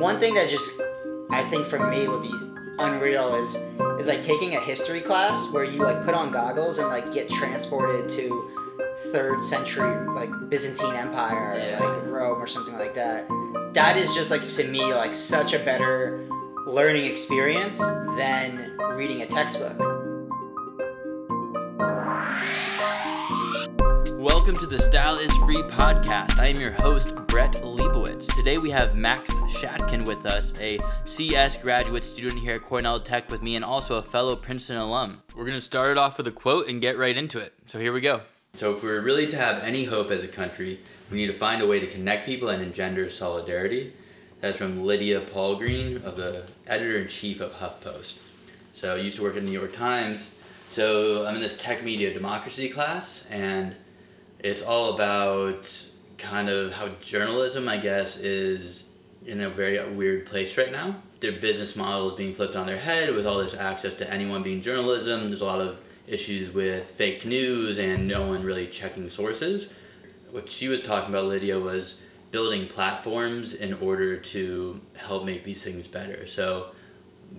one thing that just I think for me would be unreal is is like taking a history class where you like put on goggles and like get transported to third century like Byzantine Empire Yeah. like Rome or something like that. That is just like to me like such a better learning experience than reading a textbook. Welcome to the Style is Free podcast. I am your host, Brett Leibowitz. Today we have Max Shatkin with us, a CS graduate student here at Cornell Tech with me, and also a fellow Princeton alum. We're going to start it off with a quote and get right into it. So here we go. So, if we're really to have any hope as a country, we need to find a way to connect people and engender solidarity. That's from Lydia Polgreen, of the editor in chief of HuffPost. So, I used to work at the New York Times. So, I'm in this tech media democracy class, and it's all about kind of how journalism, I guess, is in a very weird place right now. Their business model is being flipped on their head with all this access to anyone being journalism. There's a lot of issues with fake news and no one really checking sources. What she was talking about, Lydia, was building platforms in order to help make these things better. So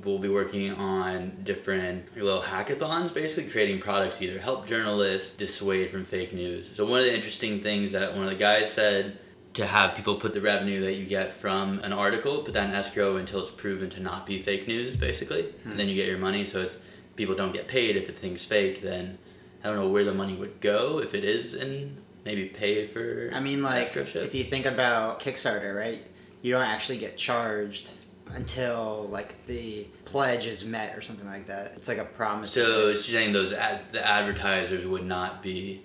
we'll be working on different little hackathons, basically creating products to either help journalists dissuade from fake news. So one of the interesting things that one of the guys said to have people put the revenue that you get from an article, put that in escrow until it's proven to not be fake news, basically, and hmm. then you get your money. So it's people don't get paid if the thing's fake. Then I don't know where the money would go if it is, and maybe pay for. I mean, like, if you think about Kickstarter, right? You don't actually get charged until like the pledge is met or something like that. It's like a promise. So she's saying those ad, the advertisers would not be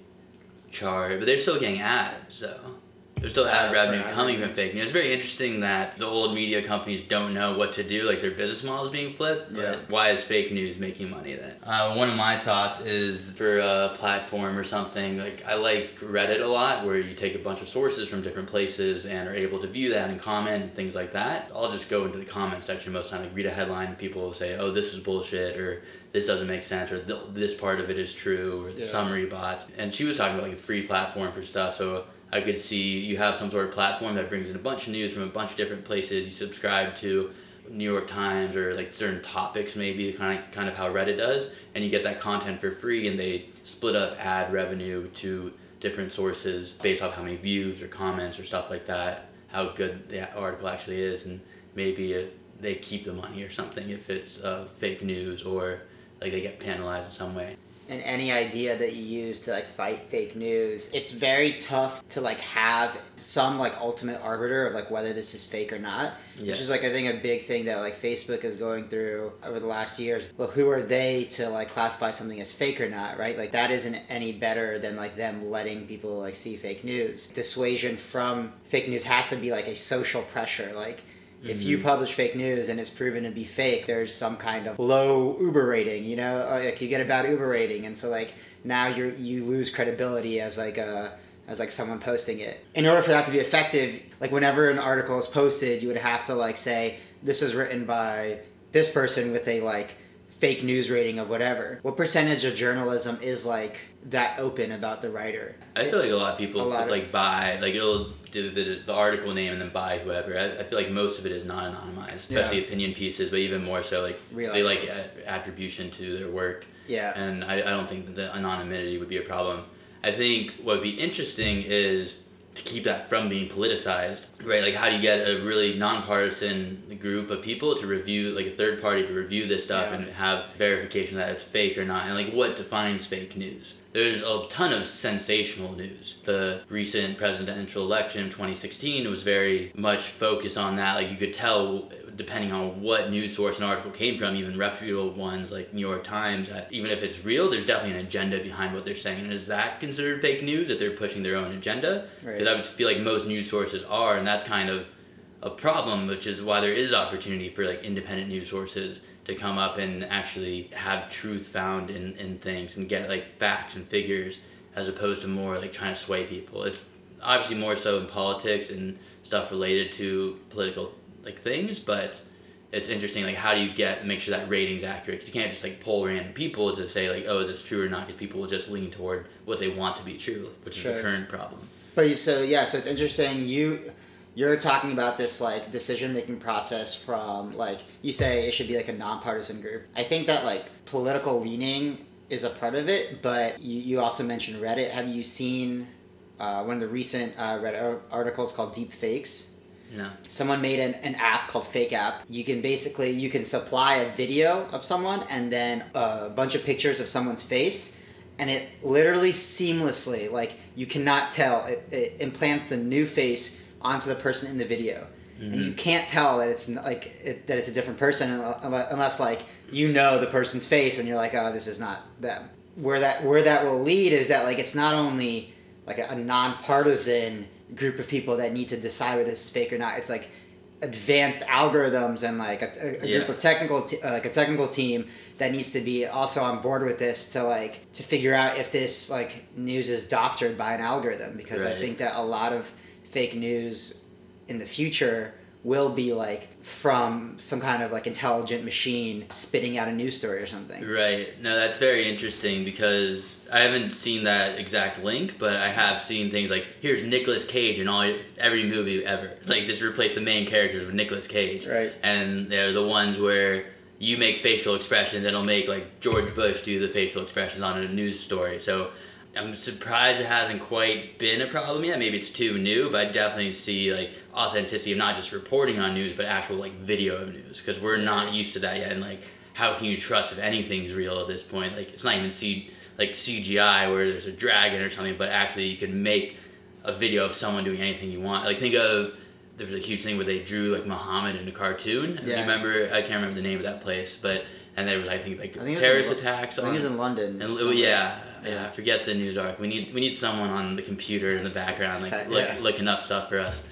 charged, but they're still getting ads, though. There's still ad revenue coming from fake news. It's very interesting that the old media companies don't know what to do, like their business model is being flipped. Yeah. why is fake news making money then? Uh, one of my thoughts is for a platform or something like I like Reddit a lot, where you take a bunch of sources from different places and are able to view that and comment and things like that. I'll just go into the comment section most of the time, like read a headline, and people will say, "Oh, this is bullshit," or "This doesn't make sense," or "This part of it is true," or the Yeah. summary bots. And she was talking about like a free platform for stuff, so. I could see you have some sort of platform that brings in a bunch of news from a bunch of different places. You subscribe to New York Times or like certain topics, maybe kind of kind of how Reddit does, and you get that content for free, and they split up ad revenue to different sources based off how many views or comments or stuff like that, how good the article actually is, and maybe they keep the money or something if it's uh, fake news or like they get penalized in some way. And any idea that you use to like fight fake news it's very tough to like have some like ultimate arbiter of like whether this is fake or not Yeah. which is like i think a big thing that like facebook is going through over the last years. Well who are they to like classify something as fake or not right? Like that isn't any better than like them letting people like see fake news. Dissuasion from fake news has to be like a social pressure like if you mm-hmm. publish fake news and it's proven to be fake, there's some kind of low Uber rating, you know, uh, like you get a bad Uber rating, and so like now you you lose credibility as like a as like someone posting it. In order for that to be effective, like whenever an article is posted, you would have to like say this was written by this person with a like fake news rating of whatever. What percentage of journalism is like that open about the writer? I feel like a lot of people lot of- like buy like it'll do the, the article name and then buy whoever. I, I feel like most of it is not anonymized, especially Yeah. opinion pieces, but even more so like Real they like a- attribution to their work, Yeah. and I, I don't think that anonymity would be a problem. I think what would be interesting is to keep that from being politicized, right? Like how do you get a really nonpartisan group of people to review, like a third party to review this stuff Yeah. and have verification that it's fake or not, and like what defines fake news? There's a ton of sensational news. The recent presidential election in 2016 was very much focused on that. Like you could tell, depending on what news source an article came from, even reputable ones like New York Times, even if it's real, there's definitely an agenda behind what they're saying. And is that considered fake news if they're pushing their own agenda? Right. Because I would feel like most news sources are, and that's kind of a problem, which is why there is opportunity for like independent news sources to come up and actually have truth found in, in things and get like facts and figures as opposed to more like trying to sway people. It's obviously more so in politics and stuff related to political like things, but it's interesting like how do you get make sure that rating's accurate 'Cause you can't just like poll random people to say like oh is this true or not because people will just lean toward what they want to be true which is the current problem But you- so yeah, so it's interesting. You you're talking about this like decision making process from like you say it should be like a nonpartisan group. I think that like political leaning is a part of it, but you, you also mentioned Reddit. Have you seen uh, one of the recent uh, Reddit articles called Deep Fakes? No. Someone made an, an app called Fake App. You can basically you can supply a video of someone and then a bunch of pictures of someone's face, and it literally seamlessly like you cannot tell it, it implants the new face onto the person in the video. And you can't tell that it's like it, that it's a different person unless, like you know the person's face and you're like oh this is not them. Where that where that will lead is that like it's not only like a, a nonpartisan group of people that need to decide whether this is fake or not. It's like advanced algorithms and like a, a, a Yeah. group of technical t- uh, like a technical team that needs to be also on board with this to like to figure out if this like news is doctored by an algorithm because I think that a lot of fake news in the future will be like from some kind of like intelligent machine spitting out a news story or something. Right. No, that's very interesting because I haven't seen that exact link, but I have seen things like here's Nicolas Cage in all every movie ever. Like just replace the main characters with Nicolas Cage. Right. And they're the ones where you make facial expressions and it'll make like George Bush do the facial expressions on a news story. So I'm surprised it hasn't quite been a problem yet. Maybe it's too new, but I definitely see like authenticity of not just reporting on news, but actual like video of news because we're not used to that yet. And like, how can you trust if anything's real at this point? Like, it's not even C like CGI where there's a dragon or something, but actually you can make a video of someone doing anything you want. Like, think of there was a huge thing where they drew like Muhammad in a cartoon. Yeah. You remember? I can't remember the name of that place, but and there was I think like I think terrorist attacks. I think on- it was in London. and yeah, yeah, I forget the news arc. We need we need someone on the computer in the background, like Okay, look, looking up stuff for us.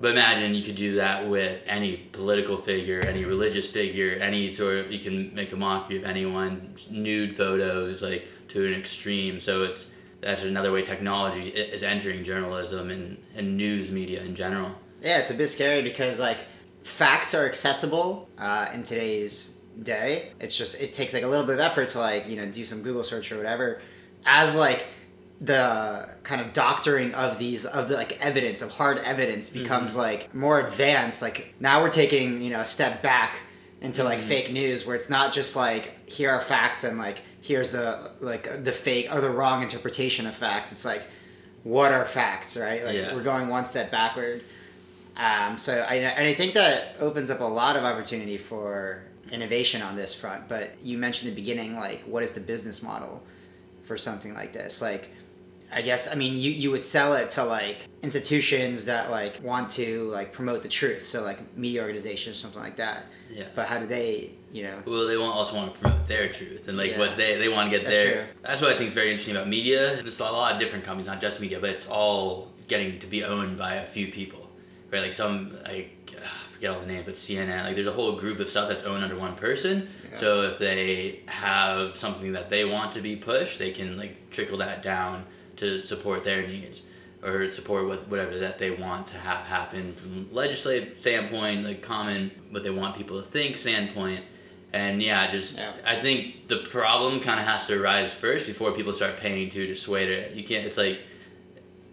But imagine you could do that with any political figure, any religious figure, any sort of. You can make a mockery of anyone, nude photos, like to an extreme. So it's that's another way technology is entering journalism and, and news media in general. Yeah, it's a bit scary because like facts are accessible uh, in today's day. It's just it takes like a little bit of effort to like you know do some Google search or whatever. As like the kind of doctoring of these of the like evidence of hard evidence becomes like more advanced. Like now we're taking you know a step back into like fake news where it's not just like here are facts and like here's the like the fake or the wrong interpretation of fact. It's like what are facts, right? Like Yeah. we're going one step backward. Um, so I and I think that opens up a lot of opportunity for innovation on this front. But you mentioned the beginning, like, what is the business model for something like this? Like, I guess I mean you you would sell it to like institutions that like want to like promote the truth, so like media organizations, or something like that. Yeah. But how do they, you know? Well, they want, also want to promote their truth and like Yeah. what they, they want to get That's their. true. That's what I think is very interesting about media. It's a lot of different companies, not just media, but it's all getting to be owned by a few people, right? Like some like forget all the names, but CNN. Like there's a whole group of stuff that's owned under one person. Yeah. So if they have something that they want to be pushed, they can like trickle that down to support their needs or support what whatever that they want to have happen from legislative standpoint, like common what they want people to think standpoint. And yeah, just Yeah. I think the problem kind of has to arise first before people start paying to to sway to it. You can't. It's like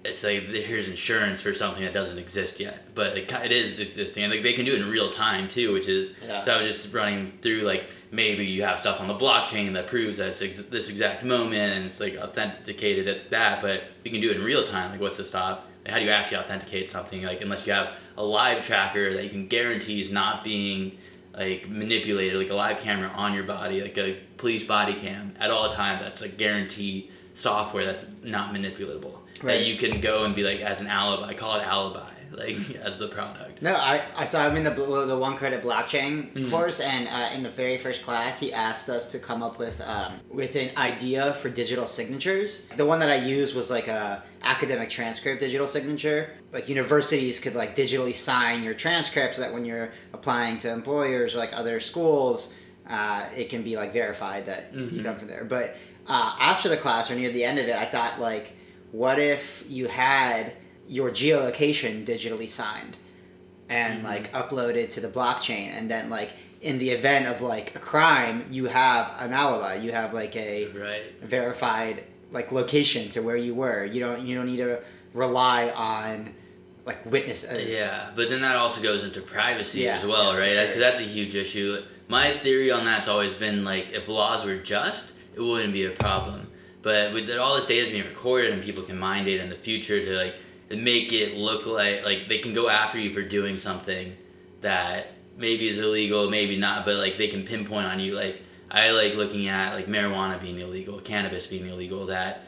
it's like here's insurance for something that doesn't exist yet, but it, it is existing, and like they can do it in real time too, which is Yeah. that was just running through like maybe you have stuff on the blockchain that proves that it's ex- this exact moment and it's like authenticated at that, but you can do it in real time. Like what's the stop? Like, how do you actually authenticate something? Like unless you have a live tracker that you can guarantee is not being like manipulated, like a live camera on your body, like a police body cam at all times. That's like guaranteed software that's not manipulatable. Right. That you can go and be like as an alibi, call it alibi, like as the product. No, I, I saw him in the the one credit blockchain Mm. course, and uh, in the very first class, he asked us to come up with um, with an idea for digital signatures. The one that I used was like a academic transcript digital signature. Like universities could like digitally sign your transcript so that when you're applying to employers or like other schools, uh, it can be like verified that you Mhm. come from there. But uh, after the class or near the end of it, I thought like, what if you had your geolocation digitally signed? and Mhm. like uploaded to the blockchain and then like in the event of like a crime you have an alibi you have like a Right. verified like location to where you were you don't you don't need to rely on like witnesses. Yeah, but then that also goes into privacy Yeah, as well, yeah, right? sure. Because that's a huge issue. My theory on that's always been like, if laws were just, it wouldn't be a problem. But with all this data is being recorded and people can mine data in the future to like make it look like like they can go after you for doing something that maybe is illegal, maybe not, but like they can pinpoint on you. Like I like looking at like marijuana being illegal, cannabis being illegal. That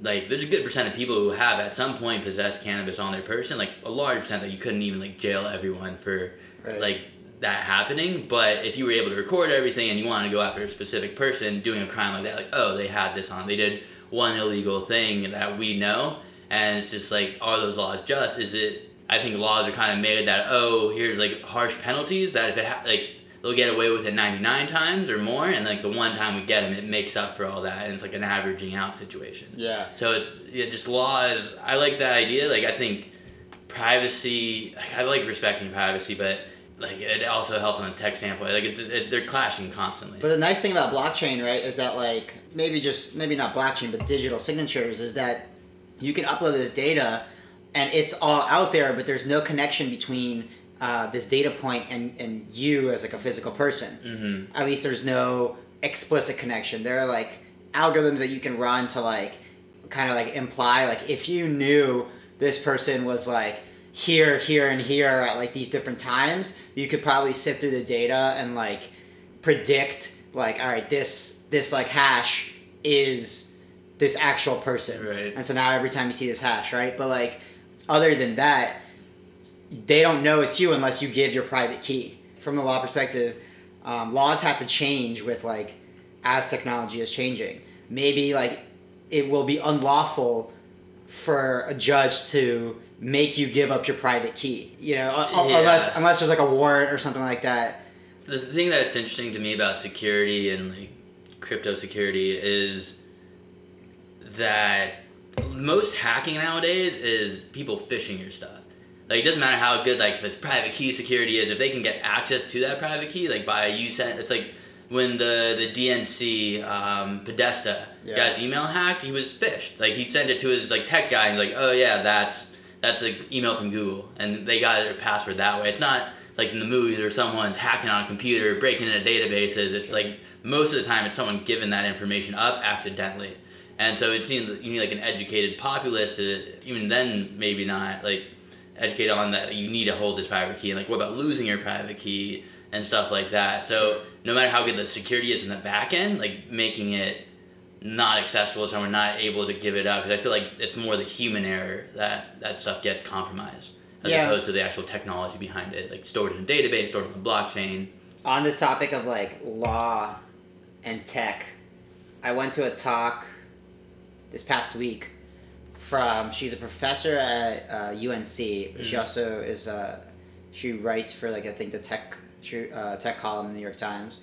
like there's a good percent of people who have at some point possessed cannabis on their person. Like a large percent that you couldn't even like jail everyone for Right. like that happening. But if you were able to record everything and you wanted to go after a specific person doing a crime like that, like oh they had this on, they did one illegal thing that we know, and it's just like are those laws just? Is it? I think laws are kind of made that oh here's like harsh penalties that if it ha- like they'll get away with it 99 times or more and like the one time we get them it makes up for all that and it's like an averaging out situation Yeah. so it's yeah, just laws. I like that idea. Like I think privacy. Like, I like respecting privacy, but like it also helps on a tech standpoint. Like it's it, they're clashing constantly. But the nice thing about blockchain, right, is that like maybe just maybe not blockchain, but digital signatures is that you can upload this data and it's all out there, but there's no connection between uh, this data point and, and you as like a physical person. mm-hmm. At least there's no explicit connection. There are like algorithms that you can run to like kind of like imply like if you knew this person was like here, here, and here at like these different times, you could probably sift through the data and like predict like all right this this like hash is this actual person. Right. and so now every time you see this hash right? But like other than that they don't know it's you unless you give your private key. From the law perspective um, laws have to change with like as technology is changing. Maybe like it will be unlawful for a judge to make you give up your private key you know Yeah. unless unless there's like a warrant or something like that The thing that's interesting to me about security and like crypto security is that most hacking nowadays is people phishing your stuff. Like it doesn't matter how good like this private key security is, if they can get access to that private key, like by you send, it's like when the the DNC um, Podesta Yeah. guy's email hacked, he was phished. Like he sent it to his like tech guy, and he's like, oh yeah, that's that's an email from Google, and they got their password that way. It's not like in the movies where someone's hacking on a computer, breaking into databases. It's like most of the time it's someone giving that information up accidentally. And so it seems you need like an educated populace to even then maybe not like educate on that you need to hold this private key and like what about losing your private key and stuff like that. So no matter how good the security is in the back end, like making it not accessible so we're not able to give it up because I feel like it's more the human error that that stuff gets compromised as Yeah. opposed to the actual technology behind it, like stored in a database, stored on the blockchain. on this topic of like law and tech, I went to a talk this past week from she's a professor at uh, UNC. But She Mhm. also is uh, she writes for like I think the tech she, uh, tech column in the New York Times.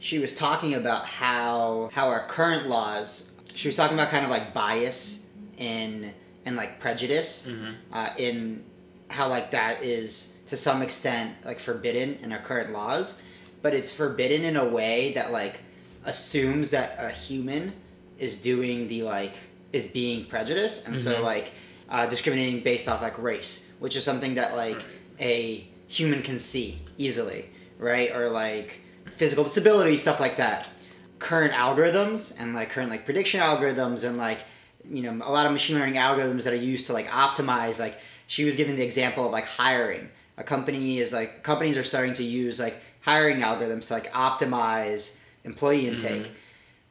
She was talking about how how our current laws. She was talking about kind of like bias and and like prejudice Mm-hmm. uh, in how like that is to some extent like forbidden in our current laws but it's forbidden in a way that like assumes that a human is doing the like is being prejudiced and so Mhm. like uh, discriminating based off like race which is something that like a human can see easily right or like physical disability stuff like that. Current algorithms and like current like prediction algorithms and like you know a lot of machine learning algorithms that are used to like optimize like she was giving the example of like hiring. A company is like companies are starting to use like hiring algorithms to like optimize employee mm-hmm. intake.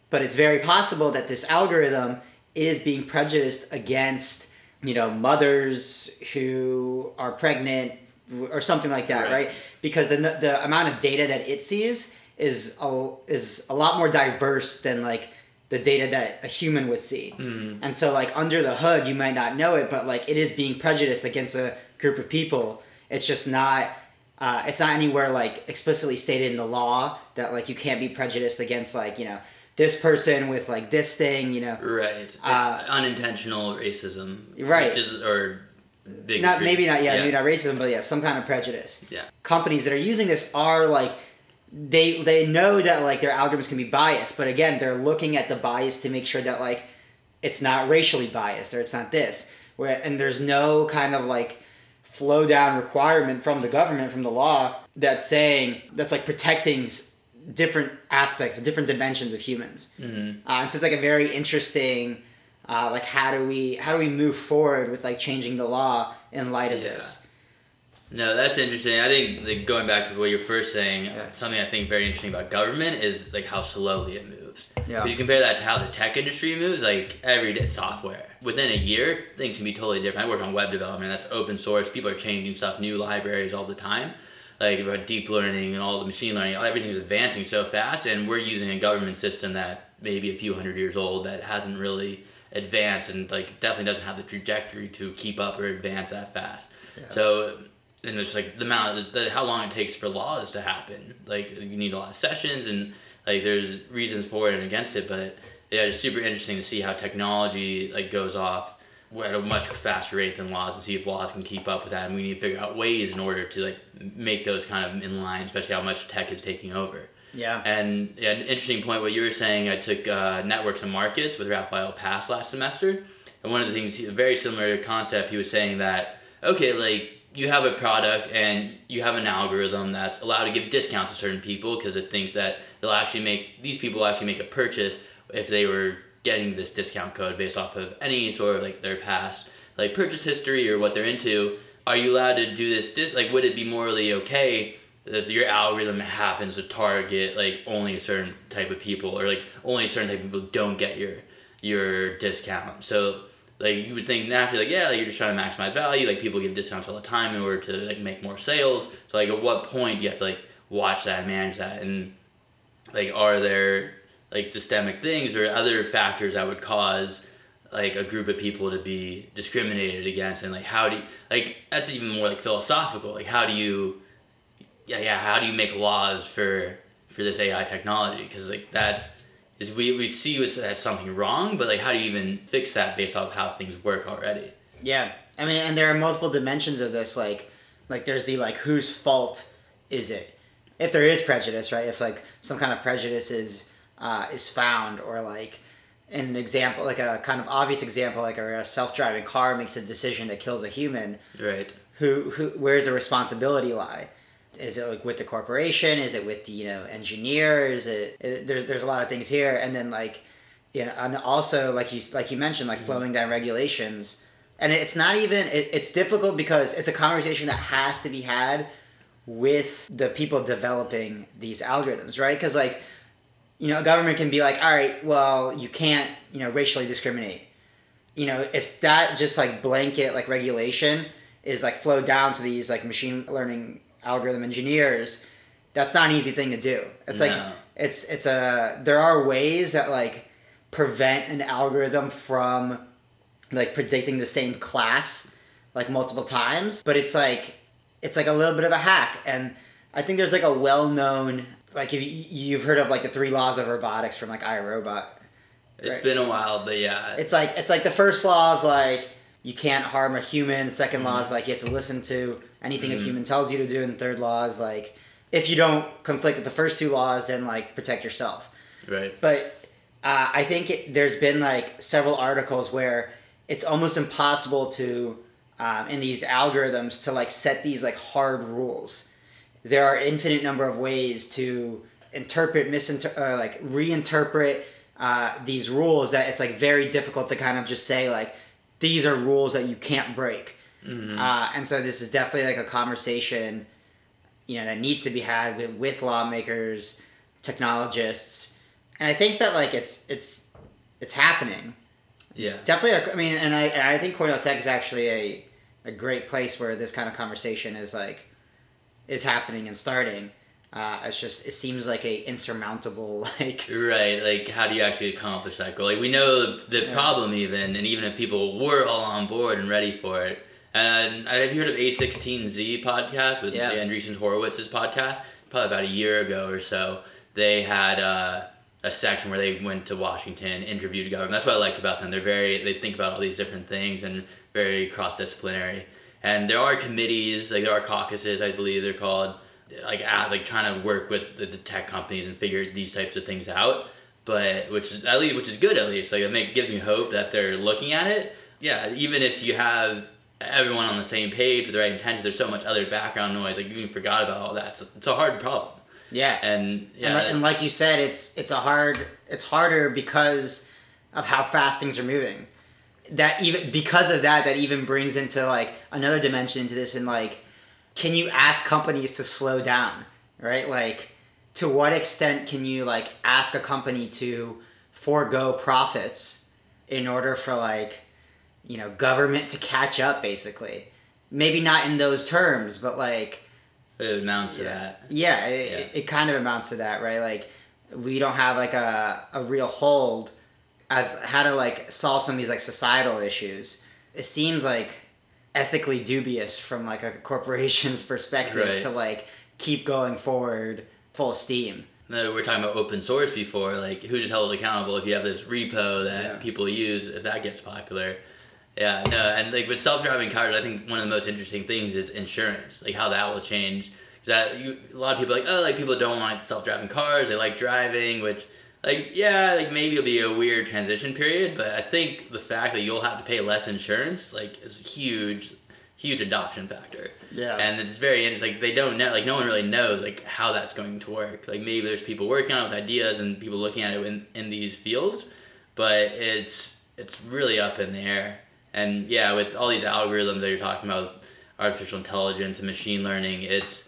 But it's very possible that this algorithm is being prejudiced against you know mothers who are pregnant or something like that Right. right, because the, the amount of data that it sees is a, is a lot more diverse than like the data that a human would see Mm-hmm. and so like under the hood you might not know it but like it is being prejudiced against a group of people it's just not uh, it's not anywhere like explicitly stated in the law that like you can't be prejudiced against like you know this person with like this thing you know Right. It's Uh, unintentional racism. Right. Which is or bigotry. not maybe not yeah, maybe not racism but yeah some kind of prejudice Yeah. companies that are using this are like they they know that like their algorithms can be biased but again they're looking at the bias to make sure that like it's not racially biased or it's not this where and there's no kind of like flow down requirement from the government from the law that's saying that's like protecting different aspects different dimensions of humans Mm-hmm. uh, and so it's like a very interesting uh, like how do we how do we move forward with like changing the law in light of Yeah. this No, that's interesting. I think like, going back to what you're first saying, Yeah. something I think very interesting about government is like how slowly it moves. Yeah. Because you compare that to how the tech industry moves, like every day software. Within a year, things can be totally different. I work on web development. That's open source. People are changing stuff, new libraries all the time. Like about deep learning and all the machine learning, everything's advancing so fast, and we're using a government system that maybe a few hundred years old that hasn't really advanced and like definitely doesn't have the trajectory to keep up or advance that fast. Yeah. So and it's like the amount the, how long it takes for laws to happen like you need a lot of sessions and like there's reasons for it and against it but yeah it's super interesting to see how technology like goes off at a much faster rate than laws and see if laws can keep up with that and we need to figure out ways in order to like make those kind of in line especially how much tech is taking over yeah and yeah, an interesting point, what you were saying, I took uh, networks and markets with Rafael Pass last semester. And one of the things, a very similar concept, he was saying that, okay, like you have a product and you have an algorithm that's allowed to give discounts to certain people because it thinks that they'll actually make, these people actually make a purchase if they were getting this discount code based off of any sort of like their past like purchase history or what they're into. Are you allowed to do this? Dis- like, would it be morally okay if your algorithm happens to target like only a certain type of people or like only a certain type of people don't get your your discount. So like you would think naturally like yeah like, you're just trying to maximize value like people give discounts all the time in order to like make more sales. So like at what point do you have to like watch that and manage that? And like are there like systemic things or other factors that would cause like a group of people to be discriminated against? And like how do you like that's even more like philosophical. Like how do you yeah yeah how do you make laws for for this ai technology because like that's is we, we see that's something wrong but like how do you even fix that based off how things work already Yeah, I mean, and there are multiple dimensions of this. Like, like there's the like whose fault is it? If there is prejudice, right? If like some kind of prejudice is uh, is found, or like an example, like a kind of obvious example, like a, self driving car makes a decision that kills a human. right Who who? Where's the responsibility lie? Is it like with the corporation? Is it with the you know engineer? Is it, it there's there's a lot of things here, and then like you know, and also like you like you mentioned, like mm-hmm. flowing down regulations, and it's not even it, it's difficult because it's a conversation that has to be had with the people developing these algorithms, right? Because like you know, a government can be like, all right, well, you can't you know racially discriminate. You know, if that just like blanket like regulation is like flowed down to these like machine learning algorithm engineers, that's not an easy thing to do. It's like it's it's a there are ways that like prevent an algorithm from like predicting the same class like multiple times, but it's like it's like a little bit of a hack and I think there's like a well-known like if you, you've heard of like the three laws of robotics from like I, Robot. It's Right. been a while but yeah It's like it's like the first law is like you can't harm a human. The 2nd law Mm-hmm. is like you have to listen to anything a human tells you to do. And the third law is like if you don't conflict with the first two laws, then like protect yourself. right But uh, I think it, there's been like several articles where it's almost impossible to um, in these algorithms to like set these like hard rules. There are infinite number of ways to interpret, misinter- uh, like reinterpret uh, these rules that it's like very difficult to kind of just say like these are rules that you can't break. Uh, and so this is definitely like a conversation, you know, that needs to be had with, with lawmakers, technologists, and I think that like it's it's it's happening. yeah Definitely, I mean, and I and I think Cornell Tech is actually a a great place where this kind of conversation is like is happening and starting. Uh, it's just it seems like a insurmountable like Right, like how do you actually accomplish that goal? Like we know the Yeah. problem even, and even if people were all on board and ready for it. And have you heard of A16Z podcast with Yeah. Andreessen Horowitz's podcast? Probably about a year ago or so, they had uh, a section where they went to Washington, interviewed government. That's what I liked about them. They're very they think about all these different things and very cross disciplinary. And there are committees, like there are caucuses, I believe they're called, like at, like trying to work with the, the tech companies and figure these types of things out. But which is at least which is good at least. Like it make, gives me hope that they're looking at it. Yeah, even if you have everyone on the same page with the right intentions. There's so much other background noise. Like you even forgot about all that. It's, it's a hard problem. Yeah. And yeah, and, like, and like you said, it's it's a hard it's harder because of how fast things are moving. That even because of that, that even brings into like another dimension into this, and like, can you ask companies to slow down, right? Like, to what extent can you like ask a company to forego profits in order for like, you know, government to catch up, basically? Maybe not in those terms, but like it amounts to yeah. that. Yeah, it, Yeah. It, it kind of amounts to that, right? Like we don't have like a, a real hold as how to like solve some of these like societal issues. It seems like ethically dubious from like a corporation's perspective Right. to like keep going forward full steam. No, we were talking about open source before. Like, who just held accountable if you have this repo that Yeah. people use if that gets popular? Yeah, no, and like with self-driving cars, I think one of the most interesting things is insurance, like how that will change. That you, a lot of people are like, oh, like people don't want self-driving cars, they like driving, which, like, yeah, like maybe it'll be a weird transition period, but I think the fact that you'll have to pay less insurance, like, is a huge, huge adoption factor. Yeah. And it's very interesting. Like they don't know. Like no one really knows like how that's going to work. Like maybe there's people working on it with ideas and people looking at it in, in these fields, but it's it's really up in the air. And yeah, with all these algorithms that you're talking about, artificial intelligence and machine learning, it's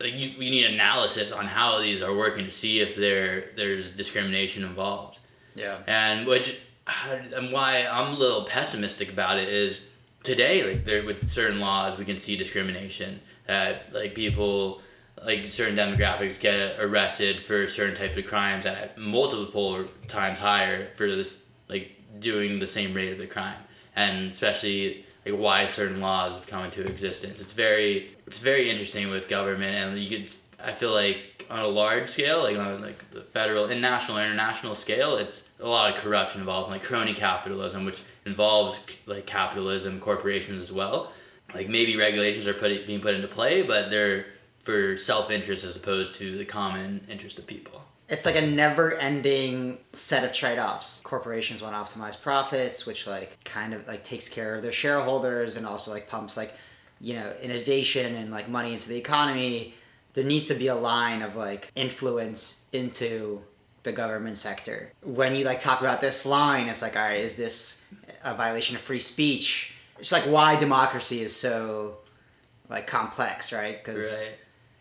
like you, you need analysis on how these are working to see if there there's discrimination involved. Yeah. and which and why I'm a little pessimistic about it is today like there with certain laws we can see discrimination that like people like certain demographics get arrested for certain types of crimes at multiple times higher for this like doing the same rate of the crime. And especially like why certain laws have come into existence. It's very it's very interesting with government and you could I feel like on a large scale, like on like the federal and national, international scale, it's a lot of corruption involved, like crony capitalism, which involves like capitalism, corporations as well. Like maybe regulations are put being put into play, but they're for self interest as opposed to the common interest of people. It's like a never-ending set of trade-offs. Corporations want to optimize profits, which like kind of like takes care of their shareholders and also like pumps like you know innovation and like money into the economy. There needs to be a line of like influence into the government sector. When you like talk about this line, it's like, all right, is this a violation of free speech? It's like why democracy is so like complex, right? Because Right.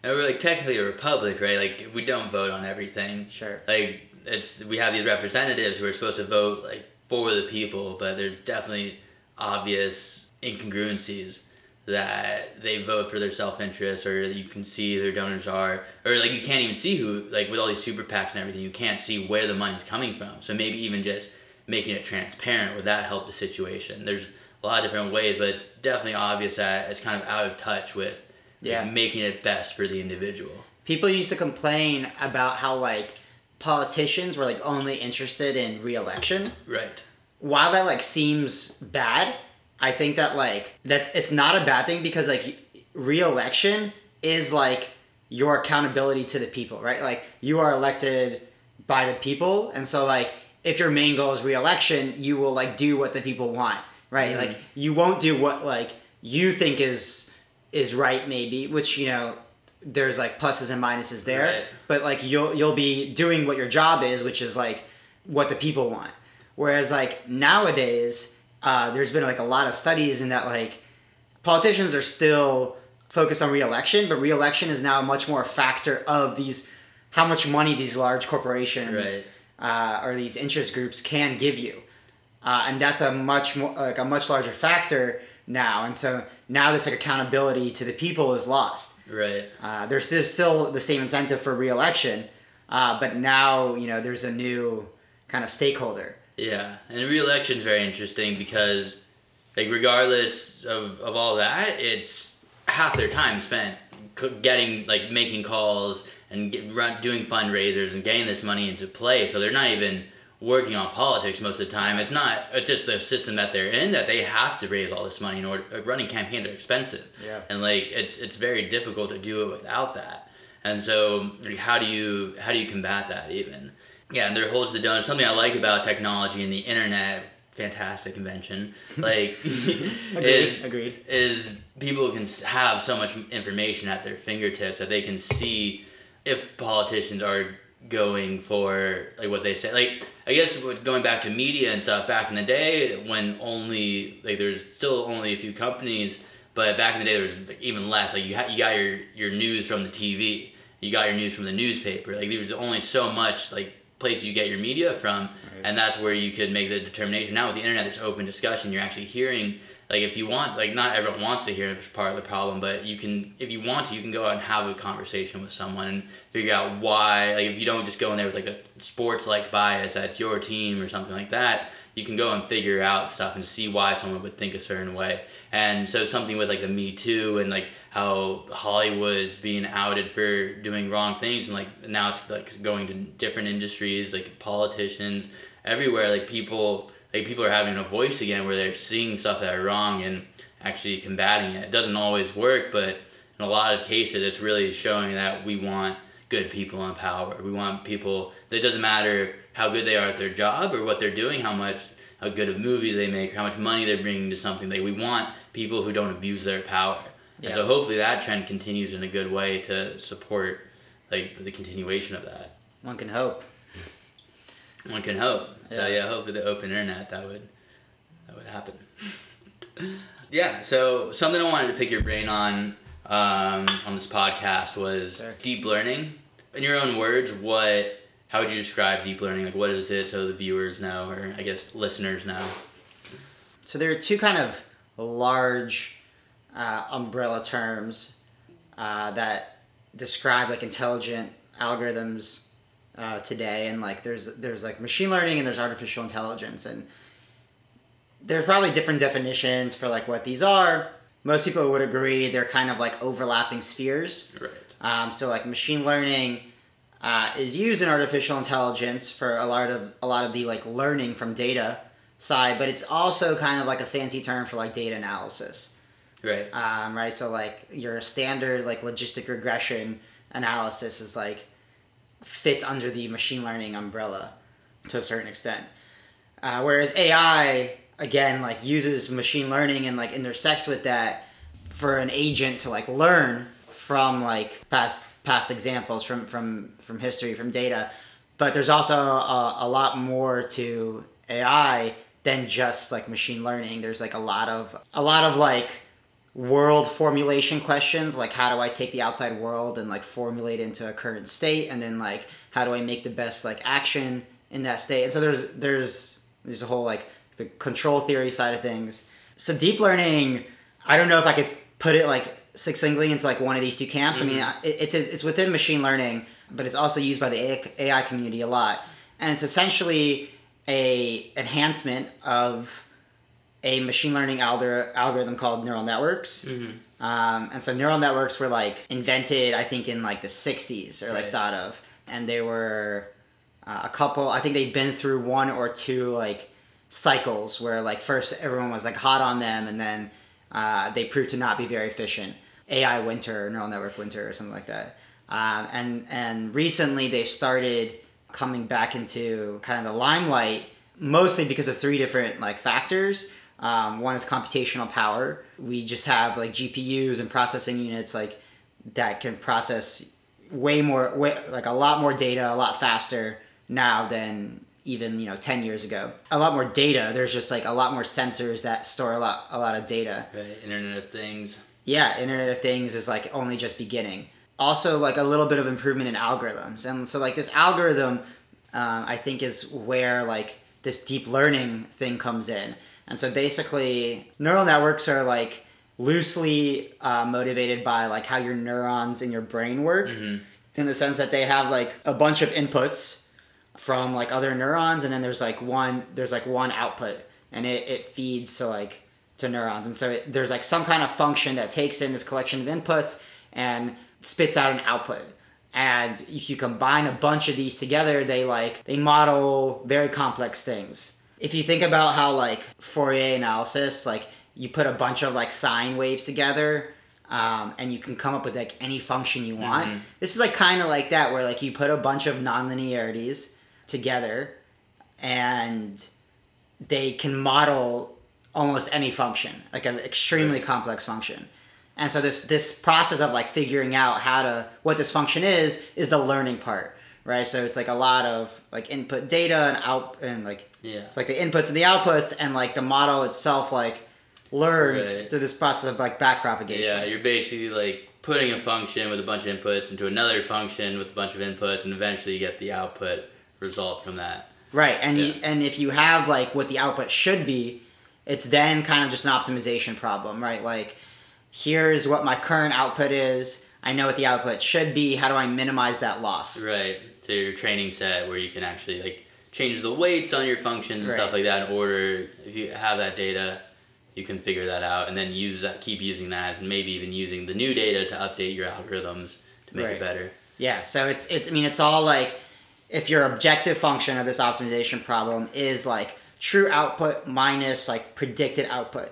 And we're like technically a republic, right? Like we don't vote on everything. Sure. Like it's we have these representatives who are supposed to vote like for the people, but there's definitely obvious incongruencies that they vote for their self interest or you can see who their donors are or like you can't even see who like with all these super PACs and everything, you can't see where the money's coming from. So maybe even just making it transparent would that help the situation. There's a lot of different ways, but it's definitely obvious that it's kind of out of touch with like, Yeah. making it best for the individual. people used to complain about how like politicians were like only interested in re-election Right. while that like seems bad i think that like that's it's not a bad thing because like re-election is like your accountability to the people right? Like you are elected by the people. And so like if your main goal is re-election you will like do what the people want right? Mhm. like you won't do what like you think is is right maybe which you know there's like pluses and minuses there. Right. but like you'll you'll be doing what your job is which is like what the people want. Whereas like nowadays uh, there's been like a lot of studies in that like politicians are still focused on re-election but re-election is now much more a factor of these how much money these large corporations Right. uh, or these interest groups can give you uh, and that's a much more like a much larger factor now and so now this like accountability to the people is lost Right. uh, there's, there's still the same incentive for re-election uh, but now you know there's a new kind of stakeholder Yeah, and re-election is very interesting because, like, regardless of, of all that, it's half their time spent getting like making calls and get, run, doing fundraisers and getting this money into play. So they're not even working on politics most of the time. It's not. It's just the system that they're in that they have to raise all this money in order. Like, running campaigns are expensive. Yeah. and like it's it's very difficult to do it without that. And so, like, how do you how do you combat that even? Yeah, and there holds the donors. Something I like about technology and the internet fantastic invention. Like, Agreed. is Agreed. is people can have so much information at their fingertips that they can see if politicians are going for like what they say. Like, I guess with going back to media and stuff back in the day when only like there's still only a few companies, but back in the day there was even less. Like you ha- you got your your news from the TV, you got your news from the newspaper. Like there was only so much like place you get your media from, and that's where you could make the determination. Now with the internet, there's open discussion. You're actually hearing like if you want like not everyone wants to hear it, which is part of the problem but you can if you want to you can go out and have a conversation with someone and figure out why like if you don't just go in there with like a sports like bias that's your team or something like that you can go and figure out stuff and see why someone would think a certain way and so something with like the me too and like how hollywood is being outed for doing wrong things and like now it's like going to different industries like politicians everywhere like people like people are having a voice again where they're seeing stuff that are wrong and actually combating it. It doesn't always work, but in a lot of cases, it's really showing that we want good people in power. We want people. that doesn't matter how good they are at their job or what they're doing, how much how good of movies they make, how much money they're bringing to something. Like we want people who don't abuse their power. Yeah. And so hopefully that trend continues in a good way to support like the continuation of that. One can hope. One can hope. So Yeah. yeah, hope with the open internet that would that would happen. yeah. So something I wanted to pick your brain on um, on this podcast was Sure. deep learning. In your own words, what how would you describe deep learning? Like, what is it so the viewers know, or I guess listeners know? So there are two kind of large uh, umbrella terms uh, that describe like intelligent algorithms uh, today, and like there's there's like machine learning and there's artificial intelligence, and there's probably different definitions for like what these are. Most people would agree they're kind of like overlapping spheres. Right. Um, so like machine learning uh, is used in artificial intelligence for a lot of a lot of the like learning from data side, but it's also kind of like a fancy term for like data analysis, Right. um, right? So like your standard like logistic regression analysis is like fits under the machine learning umbrella to a certain extent, uh, whereas AI again like uses machine learning and like intersects with that for an agent to like learn from like past past examples from from from history from data but there's also a, a lot more to ai than just like machine learning. There's like a lot of a lot of like world formulation questions like how do i take the outside world and like formulate into a current state and then like how do i make the best like action in that state? And so there's there's there's a whole like the control theory side of things. So deep learning i don't know if i could put it like succinctly into like one of these two camps i mean it, it's it's within machine learning but it's also used by the AI ai community a lot and it's essentially a enhancement of a machine learning algor- algorithm called neural networks. Mm-hmm. Um, and so neural networks were like invented, I think, in like the 60s or like Right. thought of. And they were uh, a couple, I think they'd been through one or two like cycles where like first everyone was like hot on them and then uh, they proved to not be very efficient. AI winter, neural network winter, or something like that. Um, and and recently they've started coming back into kind of the limelight, mostly because of three different like factors. Um, one is computational power. We just have like GPUs and processing units like that can process way more, way, like a lot more data, a lot faster now than even you know 10 years ago a lot more data there's just like a lot more sensors that store a lot a lot of data Right. Internet of Things. Yeah internet of things is like only just beginning. Also like a little bit of improvement in algorithms. And so like this algorithm um, i think is where like this deep learning thing comes in. And so basically neural networks are like loosely uh, motivated by like how your neurons in your brain work Mhm. in the sense that they have like a bunch of inputs from like other neurons and then there's like one there's like one output. And it, it feeds to like to neurons. And so it, there's like some kind of function that takes in this collection of inputs and spits out an output. And if you combine a bunch of these together they like they model very complex things. If you think about how like fourier analysis like you put a bunch of like sine waves together um, and you can come up with like any function you want. Mhm. this is like kind of like that where like you put a bunch of nonlinearities together and they can model almost any function, like an extremely complex function. And so this this process of like figuring out how to what this function is is the learning part, right? So it's like a lot of like input data and out and like Yeah. it's like the inputs and the outputs and like the model itself like learns Right. through this process of like back propagation. Yeah, you're basically like putting a function with a bunch of inputs into another function with a bunch of inputs, and eventually you get the output result from that. Right, and you, and if you have like what the output should be, it's then kind of just an optimization problem, right? Like, here's what my current output is. I know what the output should be. How do I minimize that loss? Right. So your training set where you can actually like change the weights on your functions and stuff like that in order if you have that data you can figure that out and then use that keep using that and maybe even using the new data to update your algorithms to make Right. it better. Yeah, so it's it's I mean it's all like if your objective function of this optimization problem is like true output minus like predicted output.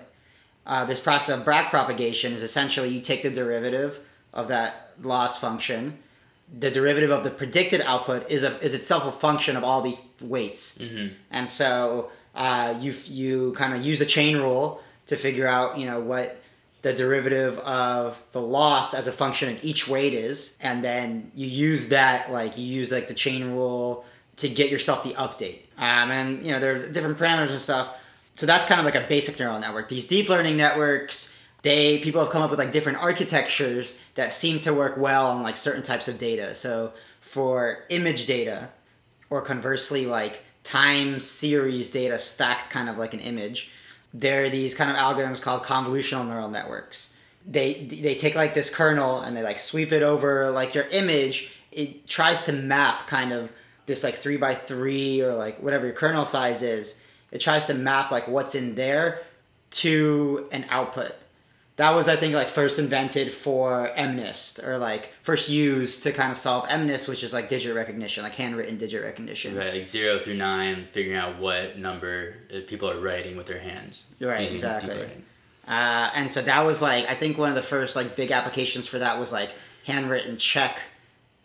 Uh, this process of back propagation is essentially you take the derivative of that loss function. The derivative of the predicted output is a, is itself a function of all these weights, Mhm. and so uh, you you kind of use the chain rule to figure out you know what the derivative of the loss as a function of each weight is, and then you use that like you use like the chain rule to get yourself the update. Um, and you know there's different parameters and stuff. So that's kind of like a basic neural network. These deep learning networks, they people have come up with like different architectures that seem to work well on like certain types of data. So for image data, or conversely like time series data stacked kind of like an image there are these kind of algorithms called convolutional neural networks they they take like this kernel and they like sweep it over like your image it tries to map kind of this like three by three or like whatever your kernel size is it tries to map like what's in there to an output that was I think like first invented for MNIST or like first used to kind of solve MNIST, which is like digit recognition, like handwritten digit recognition. Right, like zero through nine, figuring out what number uh, people are writing with their hands. Right, exactly. Uh, and so that was like I think one of the first like big applications for that was like handwritten check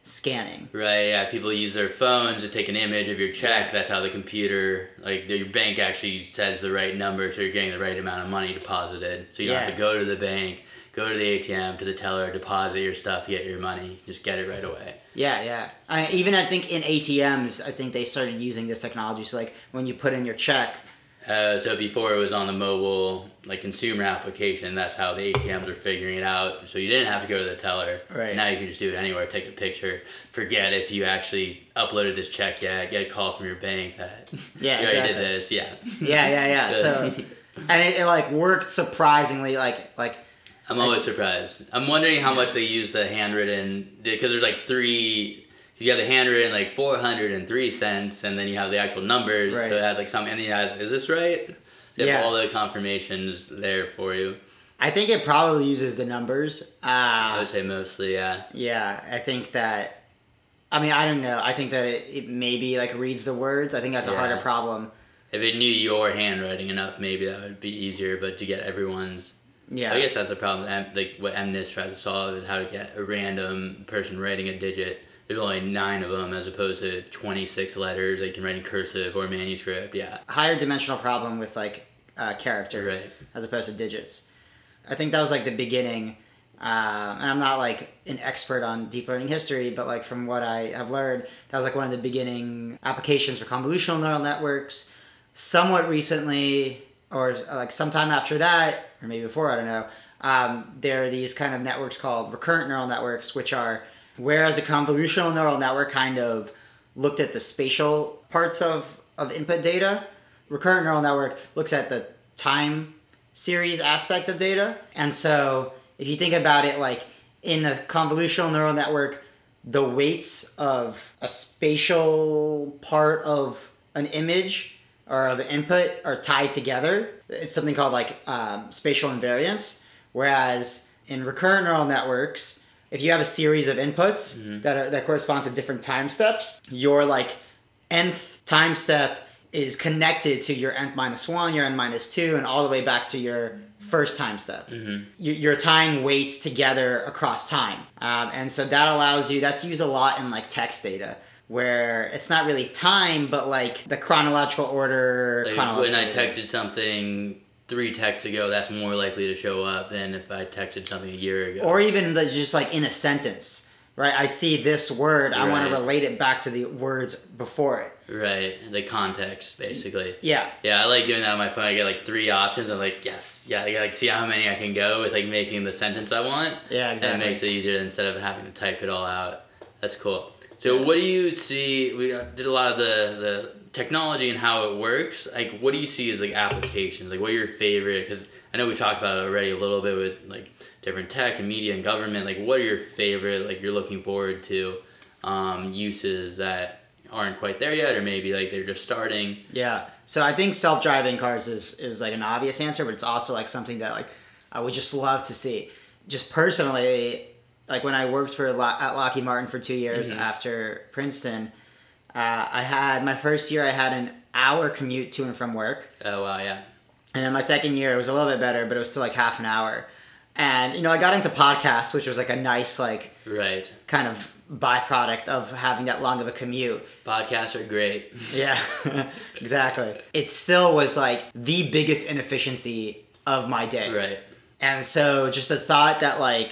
scanning. Right, yeah. People use their phones to take an image of your check. Yeah. That's how the computer, like your bank, actually says the right number, so you're getting the right amount of money deposited. So you don't have to go to the bank, go to the ATM, to the teller, deposit your stuff, get your money. Just get it right away. Yeah, yeah. I, even I think in ATMs, I think they started using this technology. So like when you put in your check, Uh, so before it was on the mobile, like consumer application, that's how the ATMs were figuring it out. So you didn't have to go to the teller. Right. Now you can just do it anywhere. Take a picture. Forget if you actually uploaded this check yet. Get a call from your bank that Yeah, you already exactly. did this. Yeah. yeah, yeah, yeah. So and it, it like worked surprisingly like like I'm always surprised. I'm wondering how much they use the handwritten because there's like three. You have the handwritten like 403 cents, and then you have the actual numbers. Right. So it has like some, and then it has, is this right? Have Yeah. all the confirmations there for you. I think it probably uses the numbers. I Uh, would say mostly, yeah. yeah, I think that. I mean, I don't know. I think that it, it maybe like reads the words. I think that's a harder problem. If it knew your handwriting enough, maybe that would be easier. But to get everyone's, Yeah. I guess that's the problem. Like what MNIST tries to solve is how to get a random person writing a digit. There's only nine of them as opposed to 26 letters that you can write in cursive or manuscript. Yeah. higher dimensional problem with like uh, characters Right. as opposed to digits. I think that was like the beginning. Um, and I'm not like an expert on deep learning history, but like from what I have learned, that was like one of the beginning applications for convolutional neural networks. Somewhat recently, or like sometime after that, or maybe before, I don't know. Um, there are these kind of networks called recurrent neural networks, which are whereas a convolutional neural network kind of looked at the spatial parts of, of input data, recurrent neural network looks at the time series aspect of data. And so if you think about it like in a convolutional neural network, the weights of a spatial part of an image or of an input are tied together. It's something called like um, spatial invariance. Whereas in recurrent neural networks, if you have a series of inputs that are that correspond to different time steps, your like nth time step is connected to your nth minus one, your n minus two, and all the way back to your first time step. You- You're tying weights together across time, um, and so that allows you. That's used a lot in like text data, where it's not really time, but like the chronological order. Like chronological when I texted something three texts ago, that's more likely to show up than if I texted something a year ago. or even the, just like in a sentence, right? I see this word, I want to relate it back to the words before it. right, the context basically. Yeah, Yeah, I like doing that on my phone. I get like three options. I'm like, yes, yeah. I like see how many I can go with like making the sentence I want. yeah, exactly. And it makes it easier instead of having to type it all out. That's cool. So what do you see? We uh, did a lot of the the technology and how it works. Like, what do you see as like applications? Like, what are your favorite? Because I know we talked about it already a little bit with like different tech and media and government. Like, what are your favorite? Like, you're looking forward to um, uses that aren't quite there yet, or maybe like they're just starting. Yeah. So I think self-driving cars is is like an obvious answer, but it's also like something that like I would just love to see. Just personally, like when I worked for at Lockheed Martin for two years Mhm. after Princeton, uh, I had my first year I had an hour commute to and from work, Oh wow, yeah. and then my second year it was a little bit better, but it was still like half an hour. And you know I got into podcasts, which was like a nice like Right. kind of byproduct of having that long of a commute. Podcasts are great. Yeah, exactly. It still was like the biggest inefficiency of my day. right. And so just the thought that like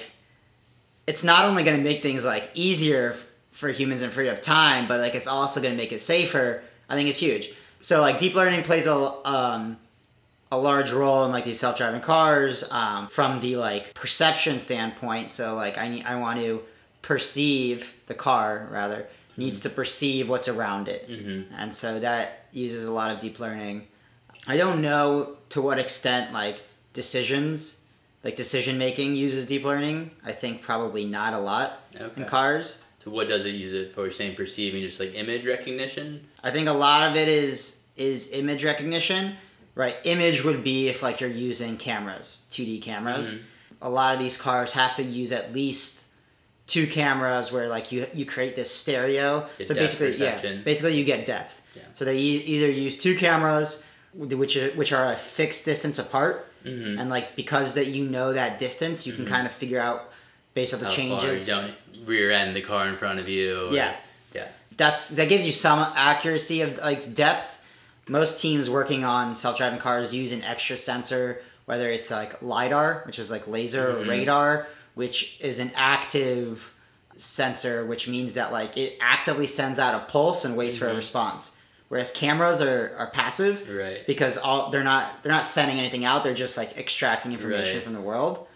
it's not only going to make things like easier for humans and free up time, but like it's also going to make it safer, I think it's huge. So like deep learning plays a um a large role in like these self-driving cars um, from the like perception standpoint. So like I need I want to perceive the car rather needs to perceive what's around it, hmm and so that uses a lot of deep learning. I don't know to what extent like decisions, like decision making, uses deep learning. I think probably not a lot Okay. in cars. What does it use it for? You're saying perceiving, just like image recognition. I think a lot of it is is image recognition, right? Image would be if like you're using cameras, 2D cameras. Mhm. A lot of these cars have to use at least two cameras where like you you create this stereo. Get so basically, perception. yeah, basically you get depth. Yeah. So they e- either use two cameras, which are, which are a fixed distance apart, Mm-hmm. and like because that you know that distance, you can Mhm. kind of figure out based on the How changes. far rear end the car in front of you. or- Yeah. Yeah. that's that gives you some accuracy of like depth. Most teams working on self-driving cars use an extra sensor, whether it's like lidar, which is like laser Mhm. or radar, which is an active sensor, which means that like it actively sends out a pulse and waits for a Mhm. response. Whereas cameras are, are passive Right. because all they're not they're not sending anything out. They're just like extracting information Right. from the world.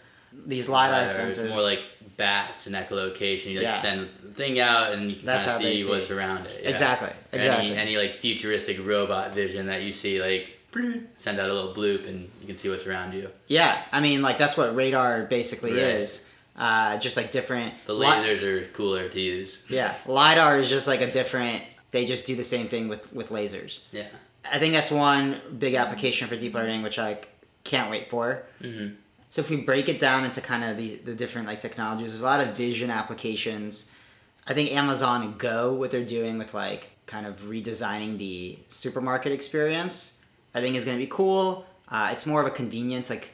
These lidar sensors. more like bats in echolocation. You like Yeah. send the thing out and you can That's how see see what's around it. yeah. exactly. Exactly. Any, any like futuristic robot vision that you see like sends out a little bloop and you can see what's around you. Yeah, I mean, like that's what radar basically Right. is. Uh, just like different. The li- lasers are cooler to use. yeah, lidar is just like a different. They just do the same thing with with lasers. Yeah. I think that's one big application for deep learning, which I can't wait for. hmm So if we break it down into kind of the the different like technologies, there's a lot of vision applications. I think Amazon Go, what they're doing with like kind of redesigning the supermarket experience, I think is going to be cool. Uh, it's more of a convenience. Like,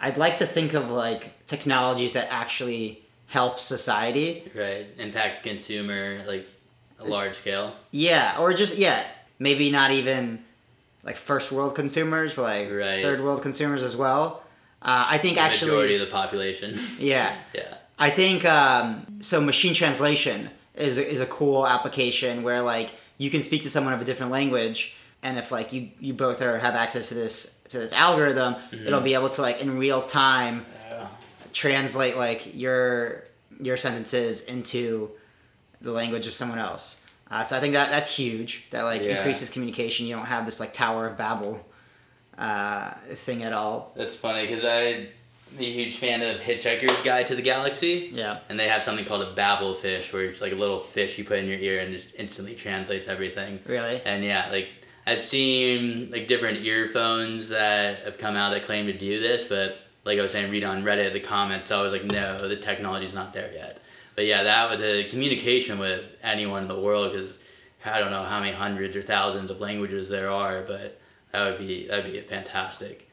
I'd like to think of like technologies that actually help society. Right. Impact consumer like a large scale. Yeah, or just yeah, maybe not even like first world consumers, but like Right. third world consumers as well. Uh, I think The actually, majority of the population. yeah, yeah. I think um, so. Machine translation is a, is a cool application where like you can speak to someone of a different language, and if like you you both are have access to this to this algorithm, Mm-hmm. it'll be able to like in real time Uh, translate like your your sentences into the language of someone else. Uh, so I think that that's huge. That like Yeah. increases communication. You don't have this like Tower of Babel uh, thing at all. That's funny because I'm a huge fan of Hitchhiker's Guide to the Galaxy. Yeah. And they have something called a Babel fish, where it's like a little fish you put in your ear and just instantly translates everything. Really. And yeah, like I've seen like different earphones that have come out that claim to do this, but like I was saying, read on Reddit the comments. So I was like, no, the technology's not there yet. But yeah, that with the communication with anyone in the world, because I don't know how many hundreds or thousands of languages there are, but that would be that'd be fantastic.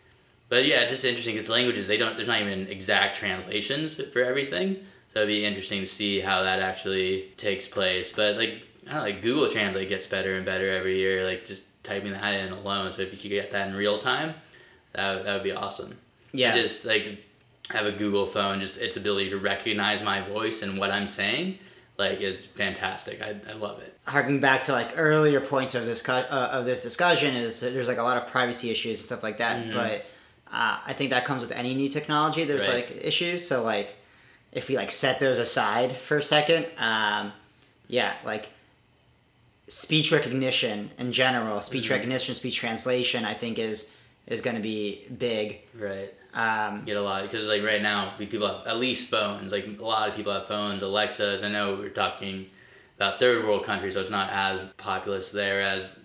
But yeah, it's just interesting because languages they don't there's not even exact translations for everything. So it'd be interesting to see how that actually takes place. But like, I don't know, like Google Translate gets better and better every year. Like just typing that in alone. So if you could get that in real time, that that would be awesome. Yeah. And just like have a Google phone, just its ability to recognize my voice and what I'm saying, like is fantastic. I, I love it. harking back to like earlier points of this uh, of this discussion is that there's like a lot of privacy issues and stuff like that but uh, i think that comes with any new technology there's Right. like issues so like if we like set those aside for a second um, yeah like speech recognition in general speech recognition speech translation i think is is going to be big Right. Um, Get a lot because like right now people have at least phones. Like a lot of people have phones, Alexas. I know we're talking about third world countries, so it's not as populous there as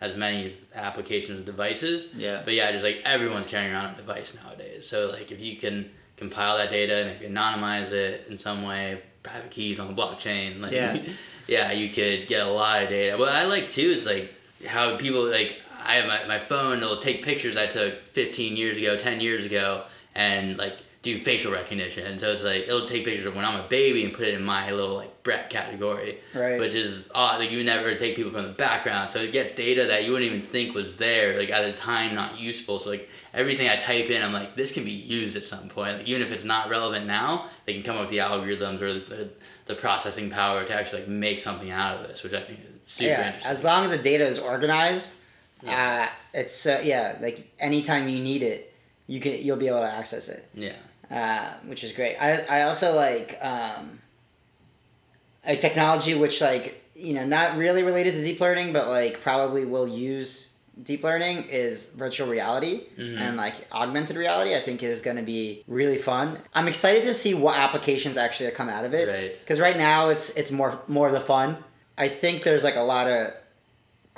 as many applications and devices. Yeah. But yeah, just like everyone's carrying around a device nowadays. So like if you can compile that data, maybe anonymize it in some way, private keys on the blockchain, like Yeah. yeah, you could get a lot of data. What I like too is like how people like I have my, my phone it'll take pictures I took 15 years ago, 10 years ago, and like do facial recognition. And so it's like it'll take pictures of when I'm a baby and put it in my little like Brett category, Right. Which is odd. Like you never take people from the background, so it gets data that you wouldn't even think was there. Like at the time, not useful. So like everything I type in, I'm like this can be used at some point. Like even if it's not relevant now, they can come up with the algorithms or the, the processing power to actually like make something out of this, which I think is super yeah interesting. as long as the data is organized Yeah. uh, it's uh, yeah like anytime you need it you can you'll be able to access it yeah. uh, which is great. I, I also like um, a technology which like you know not really related to deep learning, but like probably will use deep learning is virtual reality Mhm. and like augmented reality. I think is going to be really fun. I'm excited to see what applications actually come out of it. Right. Because right now it's it's more more of the fun. I think there's like a lot of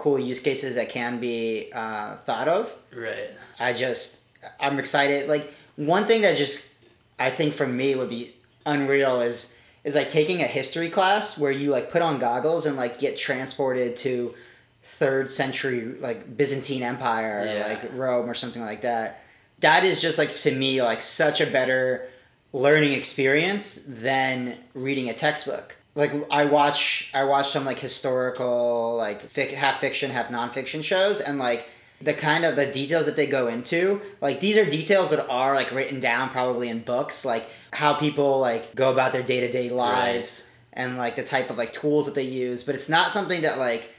cool use cases that can be uh, thought of. Right. I just I'm excited. Like one thing that just I think for me would be unreal is is like taking a history class where you like put on goggles and like get transported to third century like Byzantine Empire Yeah. or like Rome or something like that. That is just like to me like such a better learning experience than reading a textbook. Like I watch I watch some like historical like fic- half fiction half nonfiction shows and like the kind of the details that they go into like these are details that are like written down probably in books like how people like go about their day-to-day lives and like the type of like tools that they use but it's not something that like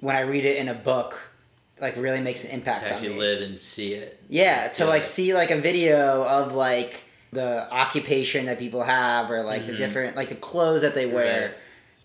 when I read it in a book like really makes an impact To on actually me. live and see it. Yeah, to Yeah. like see like a video of like the occupation that people have or like the Mhm. different like the clothes that they wear. Right.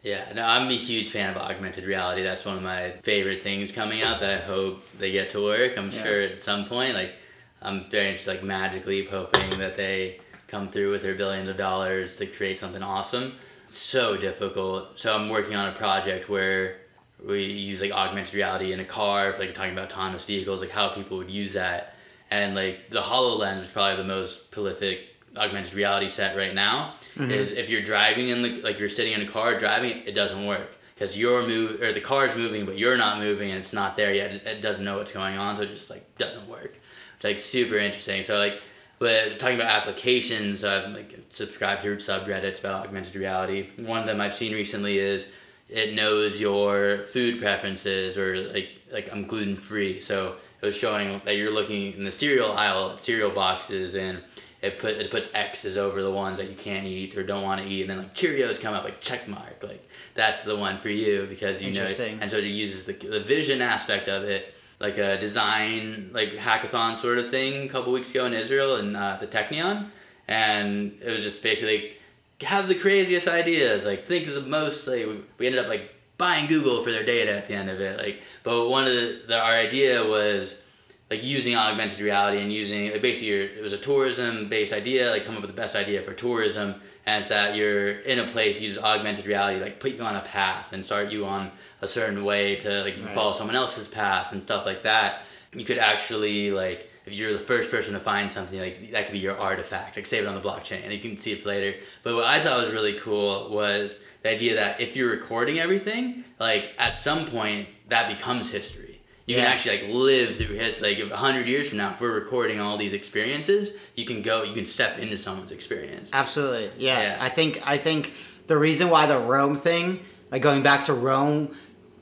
Yeah, no, I'm a huge fan of augmented reality. That's one of my favorite things coming out that I hope they get to work. I'm Yeah. sure at some point, like, I'm very interested, like, magically hoping that they come through with their billions of dollars to create something awesome. It's so difficult. So I'm working on a project where we use like augmented reality in a car, like talking about autonomous vehicles, like how people would use that. And like the HoloLens is probably the most prolific augmented reality set right now. Mm-hmm. Is if you're driving in the like you're sitting in a car driving, it doesn't work because you're move or the car's moving, but you're not moving and it's not there yet. It, it doesn't know what's going on, so it just like doesn't work. It's like super interesting. So like, but talking about applications, I've like subscribed to subreddits about augmented reality. One of them I've seen recently is it knows your food preferences or like like I'm gluten free. So it was showing that you're looking in the cereal aisle at cereal boxes and it put it puts X's over the ones that you can't eat or don't want to eat and then like Cheerios come up like check mark like that's the one for you because you know and so it uses the, the vision aspect of it like a design like hackathon sort of thing a couple weeks ago in Israel and uh, the Technion and it was just basically like, have the craziest ideas like think of the most like we- we ended up like buying google for their data at the end of it like but one of the, the our idea was like using augmented reality and using like basically your, it was a tourism based idea like come up with the best idea for tourism and it's that you're in a place use augmented reality like put you on a path and start you on a certain way to like you Right. follow someone else's path and stuff like that. You could actually like if you're the first person to find something like that could be your artifact like save it on the blockchain and you can see it later. But what i thought was really cool was the idea that if you're recording everything like at some point that becomes history You Yeah. can actually like live through history. Like a hundred years from now, if we're recording all these experiences, you can go, you can step into someone's experience. Absolutely. Yeah. Yeah. I think I think the reason why the Rome thing, like going back to Rome,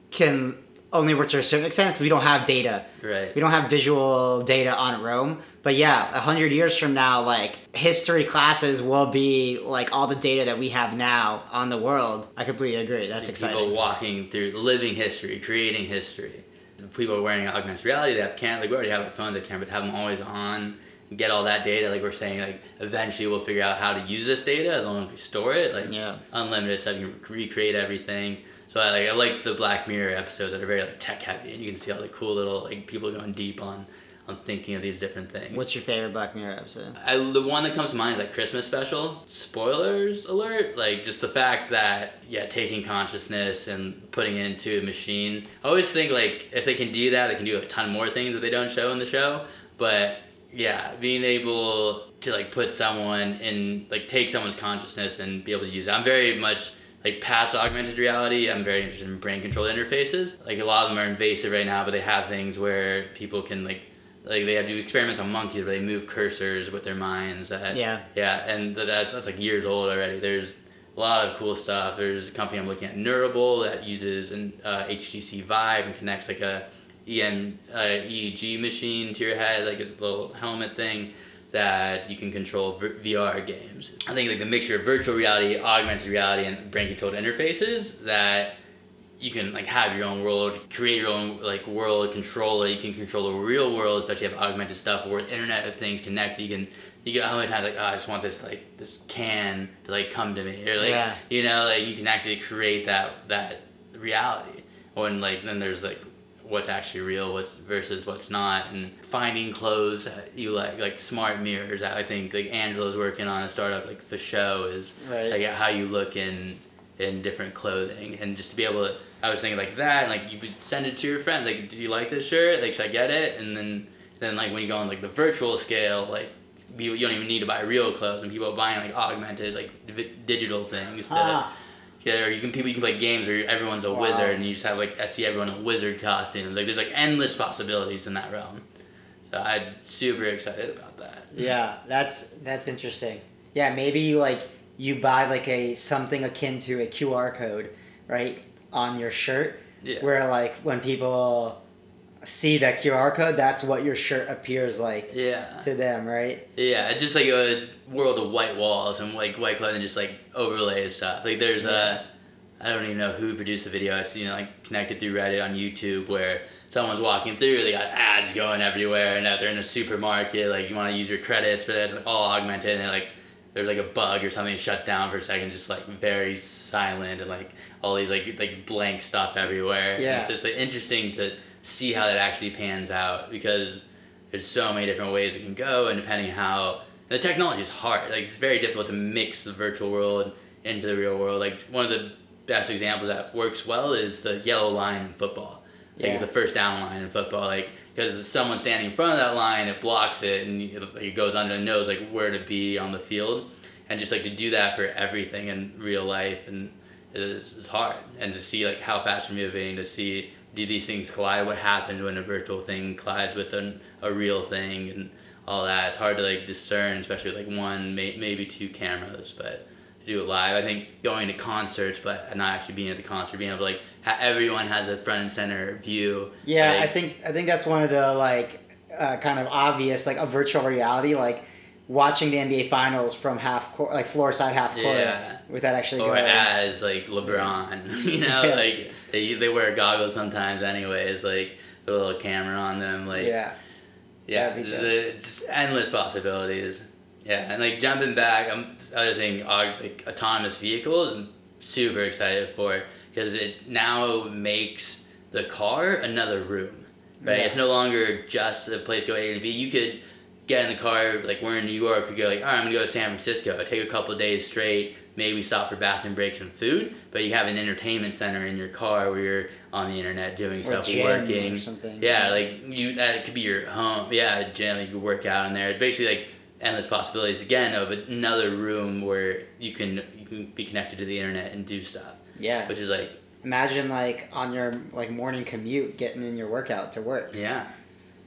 can only work to a certain extent because we don't have data. Right. We don't have visual data on Rome. But yeah, a hundred years from now, like history classes will be like all the data that we have now on the world. I completely agree. That's People exciting. walking through living history, creating history. People wearing augmented reality, they have camera. Like we already have our phones that camera, but have them always on. Get all that data. Like we're saying, like eventually we'll figure out how to use this data as long as we store it. Like Yeah. unlimited stuff. You can recreate everything. So I like I like the Black Mirror episodes that are very like tech heavy, and you can see all the cool little like people going deep on on thinking of these different things. What's your favorite Black Mirror episode? I, the one that comes to mind is like Christmas special. Spoilers alert! Like just the fact that yeah, taking consciousness and putting it into a machine. I always think like if they can do that, they can do a ton more things that they don't show in the show. But yeah, being able to like put someone in like take someone's consciousness and be able to use it. I'm very much like past augmented reality. I'm very interested in brain controlled interfaces. Like a lot of them are invasive right now, but they have things where people can like like they have to do experiments on monkeys where they move cursors with their minds. That, Yeah. Yeah, and that's that's like years old already. There's a lot of cool stuff. There's a company I'm looking at, Neurable, that uses an uh, HTC Vive and connects like a EM uh, EEG machine to your head, like it's a little helmet thing that you can control v- VR games. I think like the mixture of virtual reality, augmented reality, and brain controlled interfaces that you can like have your own world, create your own like world, control it. You can control the real world, especially have augmented stuff or Internet of Things connect. You can you get how many times like oh, I just want this like this can to like come to me or like Yeah. you know like you can actually create that that reality. When like then there's like what's actually real, what's versus what's not, and finding clothes that you like, like smart mirrors. I think like Angela's working on a startup like for show is Right. like how you look in in different clothing, and just to be able to. I was thinking like that, and like you would send it to your friends, like, do you like this shirt? Like, should I get it? And then then like when you go on like the virtual scale, like you, you don't even need to buy real clothes, and people are buying like augmented like vi- digital things to. Ah. Yeah, or you can people you can play games where everyone's a Wow. wizard and you just have like I see everyone in wizard costumes. Like there's like endless possibilities in that realm. So I'm super excited about that. Yeah, that's that's interesting. Yeah, maybe like you buy like a something akin to a QR code, right, on your shirt, Yeah. where like when people see that QR code, that's what your shirt appears like Yeah. to them, right? Yeah, it's just like a world of white walls and like white clothing, just like overlays stuff. Like there's Yeah. a, I don't even know who produced the video. I see you know, like connected through Reddit on YouTube where someone's walking through. They got ads going everywhere, and as they're in a supermarket, like you want to use your credits for this, like all augmented, and like there's like a bug or something, it shuts down for a second, just like very silent, and like all these like like blank stuff everywhere. And Yeah. it's just like, interesting to see how that actually pans out because there's so many different ways it can go, and depending how the technology is hard. Like it's very difficult to mix the virtual world into the real world. Like one of the best examples that works well is the yellow line in football. Like Yeah. the first down line in football, like because someone standing in front of that line, it blocks it, and it, goes under and knows like where to be on the field, and just like to do that for everything in real life, and is, is hard. And to see like how fast you're moving, to see do these things collide, what happens when a virtual thing collides with an, a real thing, and all that. It's hard to like discern, especially with like one, may, maybe two cameras, but do it live. I think going to concerts, but not actually being at the concert, being able to like ha- everyone has a front and center view. Yeah, like, I think I think that's one of the like uh, kind of obvious like a virtual reality like watching the NBA finals from half court like floor side half court Yeah. without actually or going. as like LeBron, you know, Yeah. like they they wear goggles sometimes, anyways. Like a little camera on them, like yeah, yeah, the, just endless possibilities. Yeah, and like jumping back, I'm other thing, uh, like autonomous vehicles. I'm super excited for because it now makes the car another room, right? Yeah. It's no longer just a place to go A to B. You could get in the car, like we're in New York, we go like, all right, I'm gonna go to San Francisco. I Take a couple of days straight. Maybe stop for bathroom breaks and food, but you have an entertainment center in your car where you're on the internet doing or stuff, working. or something. Yeah, like you that could be your home. Yeah, gym you could work out in there. It's basically like endless possibilities again of another room where you can you can be connected to the internet and do stuff, yeah. which is like imagine like on your like morning commute, getting in your workout to work. Yeah.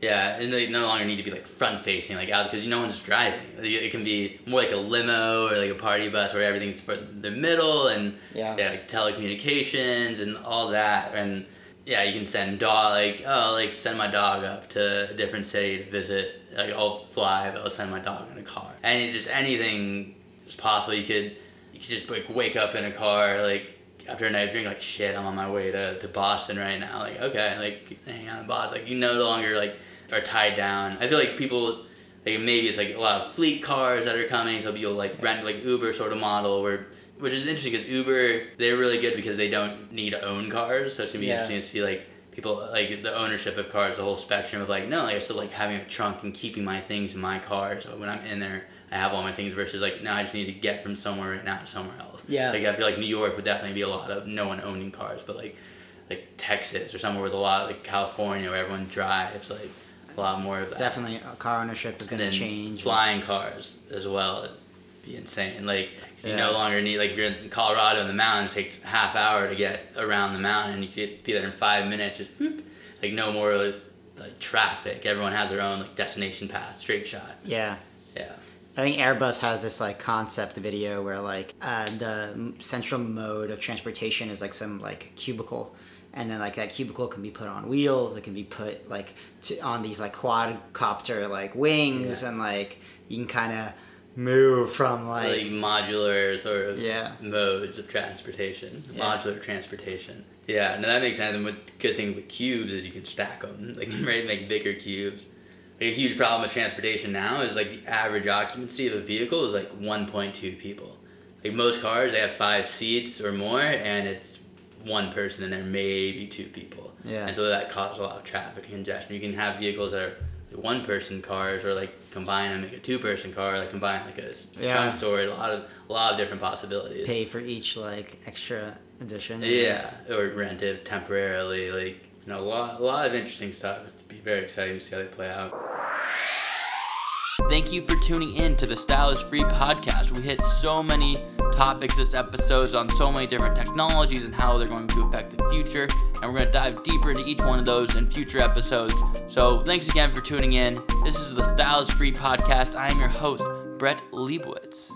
Yeah, and they no longer need to be like front facing, like out because no one's driving. It can be more like a limo or like a party bus where everything's for the middle and Yeah. yeah, like telecommunications and all that. And yeah, you can send dog like oh like send my dog up to a different city to visit. Like I'll fly, but I'll send my dog in a car. And it's just anything is possible. You could you could just like wake up in a car like after a night of drink like shit i'm on my way to, to boston right now like okay like hang out in boston like you no longer like are tied down i feel like people like maybe it's like a lot of fleet cars that are coming so you'll like rent like uber sort of model where which is interesting because uber they're really good because they don't need to own cars so it's gonna be Yeah. interesting to see like people like the ownership of cars the whole spectrum of like no like i still like having a trunk and keeping my things in my car so when i'm in there i have all my things versus like no i just need to get from somewhere right now to somewhere else Yeah. like I feel like New York would definitely be a lot of no one owning cars, but like like Texas or somewhere with a lot like California where everyone drives, like a lot more of that. Definitely, uh, car ownership is going to change. flying cars as well. Be insane. Like 'cause you Yeah. no longer need like if you're in Colorado in the mountains, it takes a half hour to get around the mountain, and you get be there in five minutes. Just whoop, like no more like, like traffic. Everyone has their own like destination path, straight shot. Yeah. Yeah. I think Airbus has this like concept video where like uh, the central mode of transportation is like some like cubicle, and then like that cubicle can be put on wheels. It can be put like to, on these like quadcopter like wings, Yeah. and like you can kind of move from like like modular sort of Yeah. modes of transportation, Yeah. modular transportation. Yeah, no, that makes sense. And with good thing with cubes is you can stack them, like right, make bigger cubes. Like a huge problem with transportation now is like the average occupancy of a vehicle is like 1.2 people. Like most cars, they have five seats or more, and it's one person in there, maybe two people. Yeah. And so that causes a lot of traffic congestion. You can have vehicles that are one person cars or like combine and make a two person car, like combine like a Yeah. trunk storage, a lot of a lot of different possibilities. pay for each like extra addition. Yeah, or rent it temporarily, like you know, a lot a lot of interesting stuff. It'd be very exciting to see how they play out. Thank you for tuning in to the Style is Free podcast. We hit so many topics this episode on so many different technologies and how they're going to affect the future. And we're going to dive deeper into each one of those in future episodes. So thanks again for tuning in. This is the Style is Free podcast. I am your host, Brett Liebowitz.